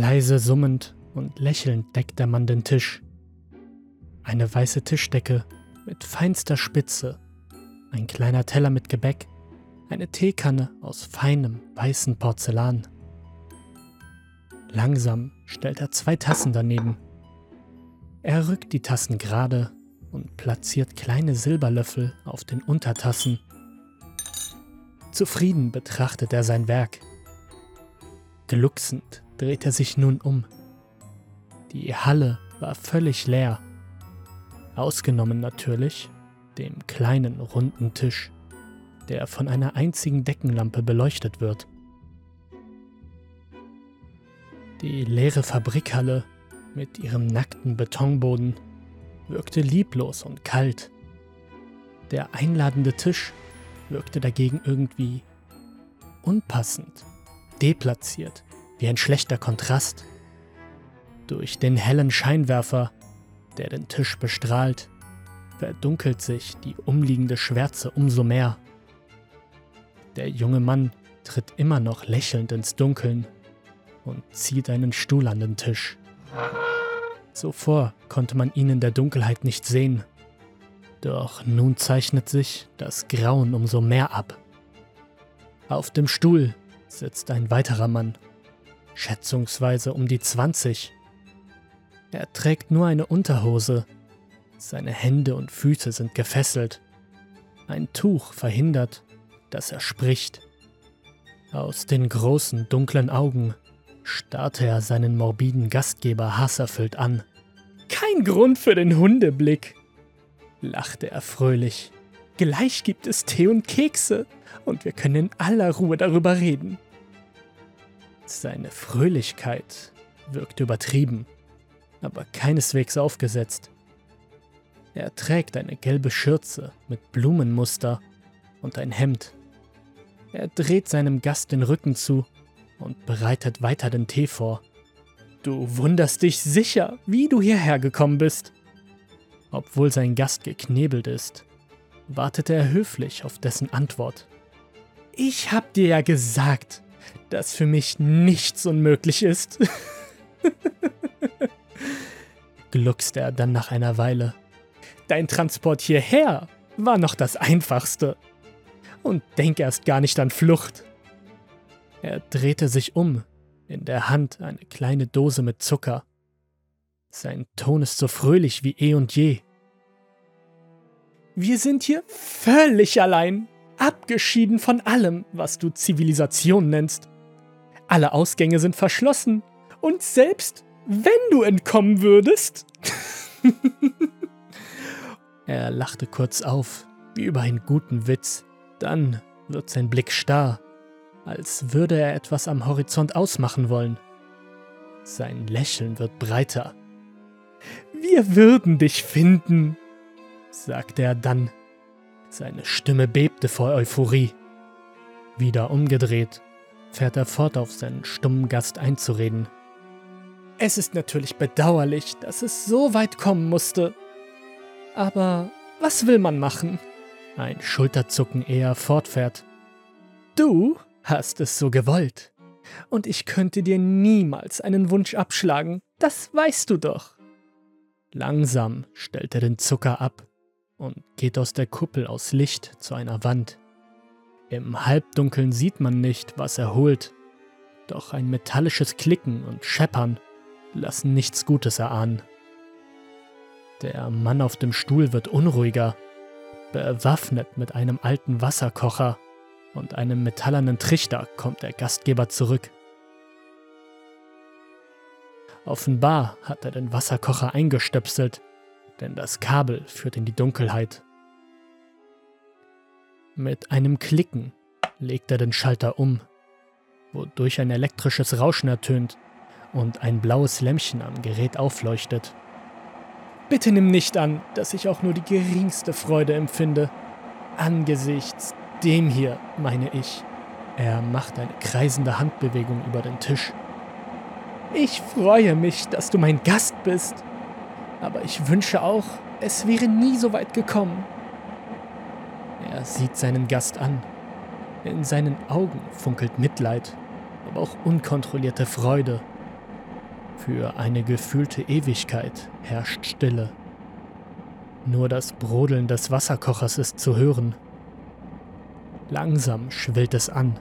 Leise summend und lächelnd deckt der Mann den Tisch. Eine weiße Tischdecke mit feinster Spitze, ein kleiner Teller mit Gebäck, eine Teekanne aus feinem weißen Porzellan. Langsam stellt er zwei Tassen daneben. Er rückt die Tassen gerade und platziert kleine Silberlöffel auf den Untertassen. Zufrieden betrachtet er sein Werk. Glucksend dreht er sich nun um. Die Halle war völlig leer. Ausgenommen natürlich dem kleinen runden Tisch, der von einer einzigen Deckenlampe beleuchtet wird. Die leere Fabrikhalle mit ihrem nackten Betonboden wirkte lieblos und kalt. Der einladende Tisch wirkte dagegen irgendwie unpassend, deplatziert, wie ein schlechter Kontrast. Durch den hellen Scheinwerfer, der den Tisch bestrahlt, verdunkelt sich die umliegende Schwärze umso mehr. Der junge Mann tritt immer noch lächelnd ins Dunkeln und zieht einen Stuhl an den Tisch. Zuvor konnte man ihn in der Dunkelheit nicht sehen, doch nun zeichnet sich das Grauen umso mehr ab. Auf dem Stuhl sitzt ein weiterer Mann, schätzungsweise um die 20. Er trägt nur eine Unterhose, seine Hände und Füße sind gefesselt. Ein Tuch verhindert, dass er spricht. Aus den großen, dunklen Augen starrte er seinen morbiden Gastgeber hasserfüllt an. Kein Grund für den Hundeblick, lachte er fröhlich. Gleich gibt es Tee und Kekse und wir können in aller Ruhe darüber reden. Seine Fröhlichkeit wirkte übertrieben, aber keineswegs aufgesetzt. Er trägt eine gelbe Schürze mit Blumenmuster und ein Hemd. Er dreht seinem Gast den Rücken zu und bereitet weiter den Tee vor. Du wunderst dich sicher, wie du hierher gekommen bist. Obwohl sein Gast geknebelt ist, wartet er höflich auf dessen Antwort. Ich hab dir ja gesagt, dass für mich nichts unmöglich ist. Gluckst er dann nach einer Weile. Dein Transport hierher war noch das Einfachste. Und denk erst gar nicht an Flucht. Er drehte sich um, in der Hand eine kleine Dose mit Zucker. Sein Ton ist so fröhlich wie eh und je. Wir sind hier völlig allein, abgeschieden von allem, was du Zivilisation nennst. Alle Ausgänge sind verschlossen und selbst wenn du entkommen würdest. er lachte kurz auf, wie über einen guten Witz. Dann wird sein Blick starr als würde er etwas am Horizont ausmachen wollen. Sein Lächeln wird breiter. Wir würden dich finden, sagte er dann. Seine Stimme bebte vor Euphorie. Wieder umgedreht, fährt er fort auf seinen stummen Gast einzureden. Es ist natürlich bedauerlich, dass es so weit kommen musste. Aber was will man machen? Ein Schulterzucken eher fortfährt. Du hast es so gewollt. Und ich könnte dir niemals einen Wunsch abschlagen, das weißt du doch. Langsam stellt er den Zucker ab und geht aus der Kuppel aus Licht zu einer Wand. Im Halbdunkeln sieht man nicht, was er holt, doch ein metallisches Klicken und Scheppern lassen nichts Gutes erahnen. Der Mann auf dem Stuhl wird unruhiger, bewaffnet mit einem alten Wasserkocher und einem metallernen Trichter kommt der Gastgeber zurück. Offenbar hat er den Wasserkocher eingestöpselt, denn das Kabel führt in die Dunkelheit. Mit einem Klicken legt er den Schalter um, wodurch ein elektrisches Rauschen ertönt und ein blaues Lämpchen am Gerät aufleuchtet. Bitte nimm nicht an, dass ich auch nur die geringste Freude empfinde, angesichts dem hier, meine ich. Er macht eine kreisende Handbewegung über den Tisch. Ich freue mich, dass du mein Gast bist. Aber ich wünsche auch, es wäre nie so weit gekommen. Er sieht seinen Gast an. In seinen Augen funkelt Mitleid, aber auch unkontrollierte Freude. Für eine gefühlte Ewigkeit herrscht Stille. Nur das Brodeln des Wasserkochers ist zu hören. Langsam schwillt es an,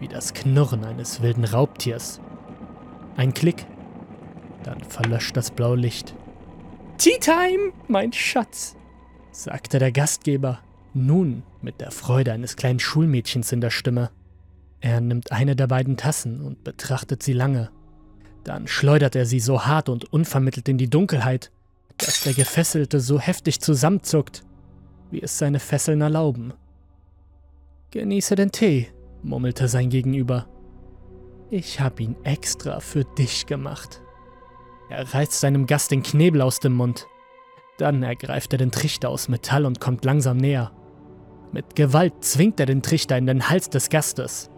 wie das Knurren eines wilden Raubtiers. Ein Klick, dann verlöscht das blaue Licht. Tea Time, mein Schatz, sagte der Gastgeber, nun mit der Freude eines kleinen Schulmädchens in der Stimme. Er nimmt eine der beiden Tassen und betrachtet sie lange. Dann schleudert er sie so hart und unvermittelt in die Dunkelheit, dass der Gefesselte so heftig zusammenzuckt, wie es seine Fesseln erlauben. Genieße den Tee, murmelte sein Gegenüber. Ich hab ihn extra für dich gemacht. Er reißt seinem Gast den Knebel aus dem Mund. Dann ergreift er den Trichter aus Metall und kommt langsam näher. Mit Gewalt zwingt er den Trichter in den Hals des Gastes.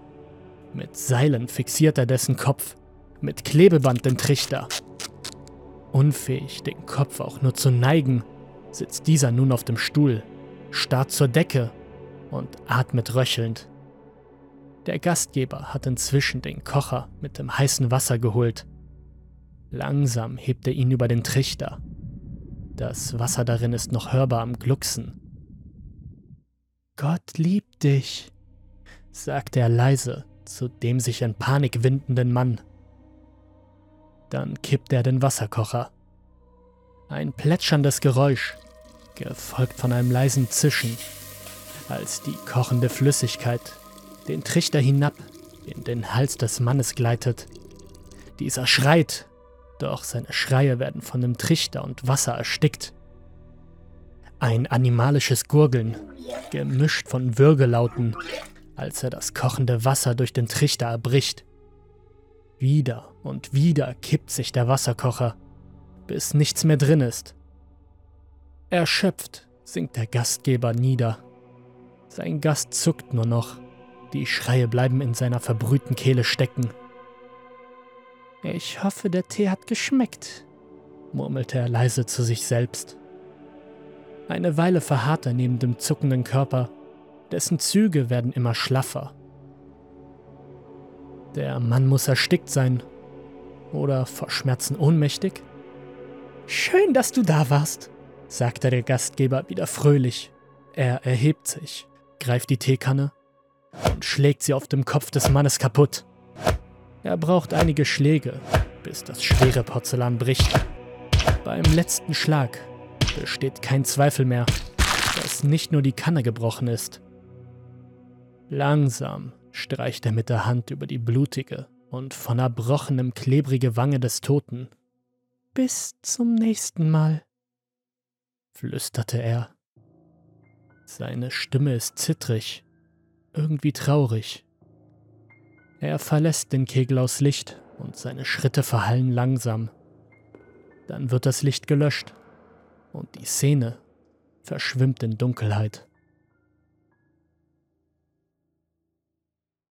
Mit Seilen fixiert er dessen Kopf, mit Klebeband den Trichter. Unfähig, den Kopf auch nur zu neigen, sitzt dieser nun auf dem Stuhl, starrt zur Decke und atmet röchelnd. Der Gastgeber hat inzwischen den Kocher mit dem heißen Wasser geholt. Langsam hebt er ihn über den Trichter. Das Wasser darin ist noch hörbar am Glucksen. Gott liebt dich, sagte er leise zu dem sich in Panik windenden Mann. Dann kippt er den Wasserkocher. Ein plätscherndes Geräusch, gefolgt von einem leisen Zischen, als die kochende Flüssigkeit den Trichter hinab in den Hals des Mannes gleitet. Dieser schreit, doch seine Schreie werden von dem Trichter und Wasser erstickt. Ein animalisches Gurgeln, gemischt von Würgelauten, als er das kochende Wasser durch den Trichter erbricht. Wieder und wieder kippt sich der Wasserkocher, bis nichts mehr drin ist. Erschöpft sinkt der Gastgeber nieder. Sein Gast zuckt nur noch, die Schreie bleiben in seiner verbrühten Kehle stecken. Ich hoffe, der Tee hat geschmeckt, murmelte er leise zu sich selbst. Eine Weile verharrt er neben dem zuckenden Körper, dessen Züge werden immer schlaffer. Der Mann muss erstickt sein. Oder vor Schmerzen ohnmächtig. Schön, dass du da warst, sagte der Gastgeber wieder fröhlich. Er erhebt sich, greift die Teekanne und schlägt sie auf dem Kopf des Mannes kaputt. Er braucht einige Schläge, bis das schwere Porzellan bricht. Beim letzten Schlag besteht kein Zweifel mehr, dass nicht nur die Kanne gebrochen ist. Langsam streicht er mit der Hand über die blutige und von erbrochenem klebrige Wange des Toten. Bis zum nächsten Mal, flüsterte er. Seine Stimme ist zittrig, irgendwie traurig. Er verlässt den Kegel aus Licht und seine Schritte verhallen langsam. Dann wird das Licht gelöscht und die Szene verschwimmt in Dunkelheit.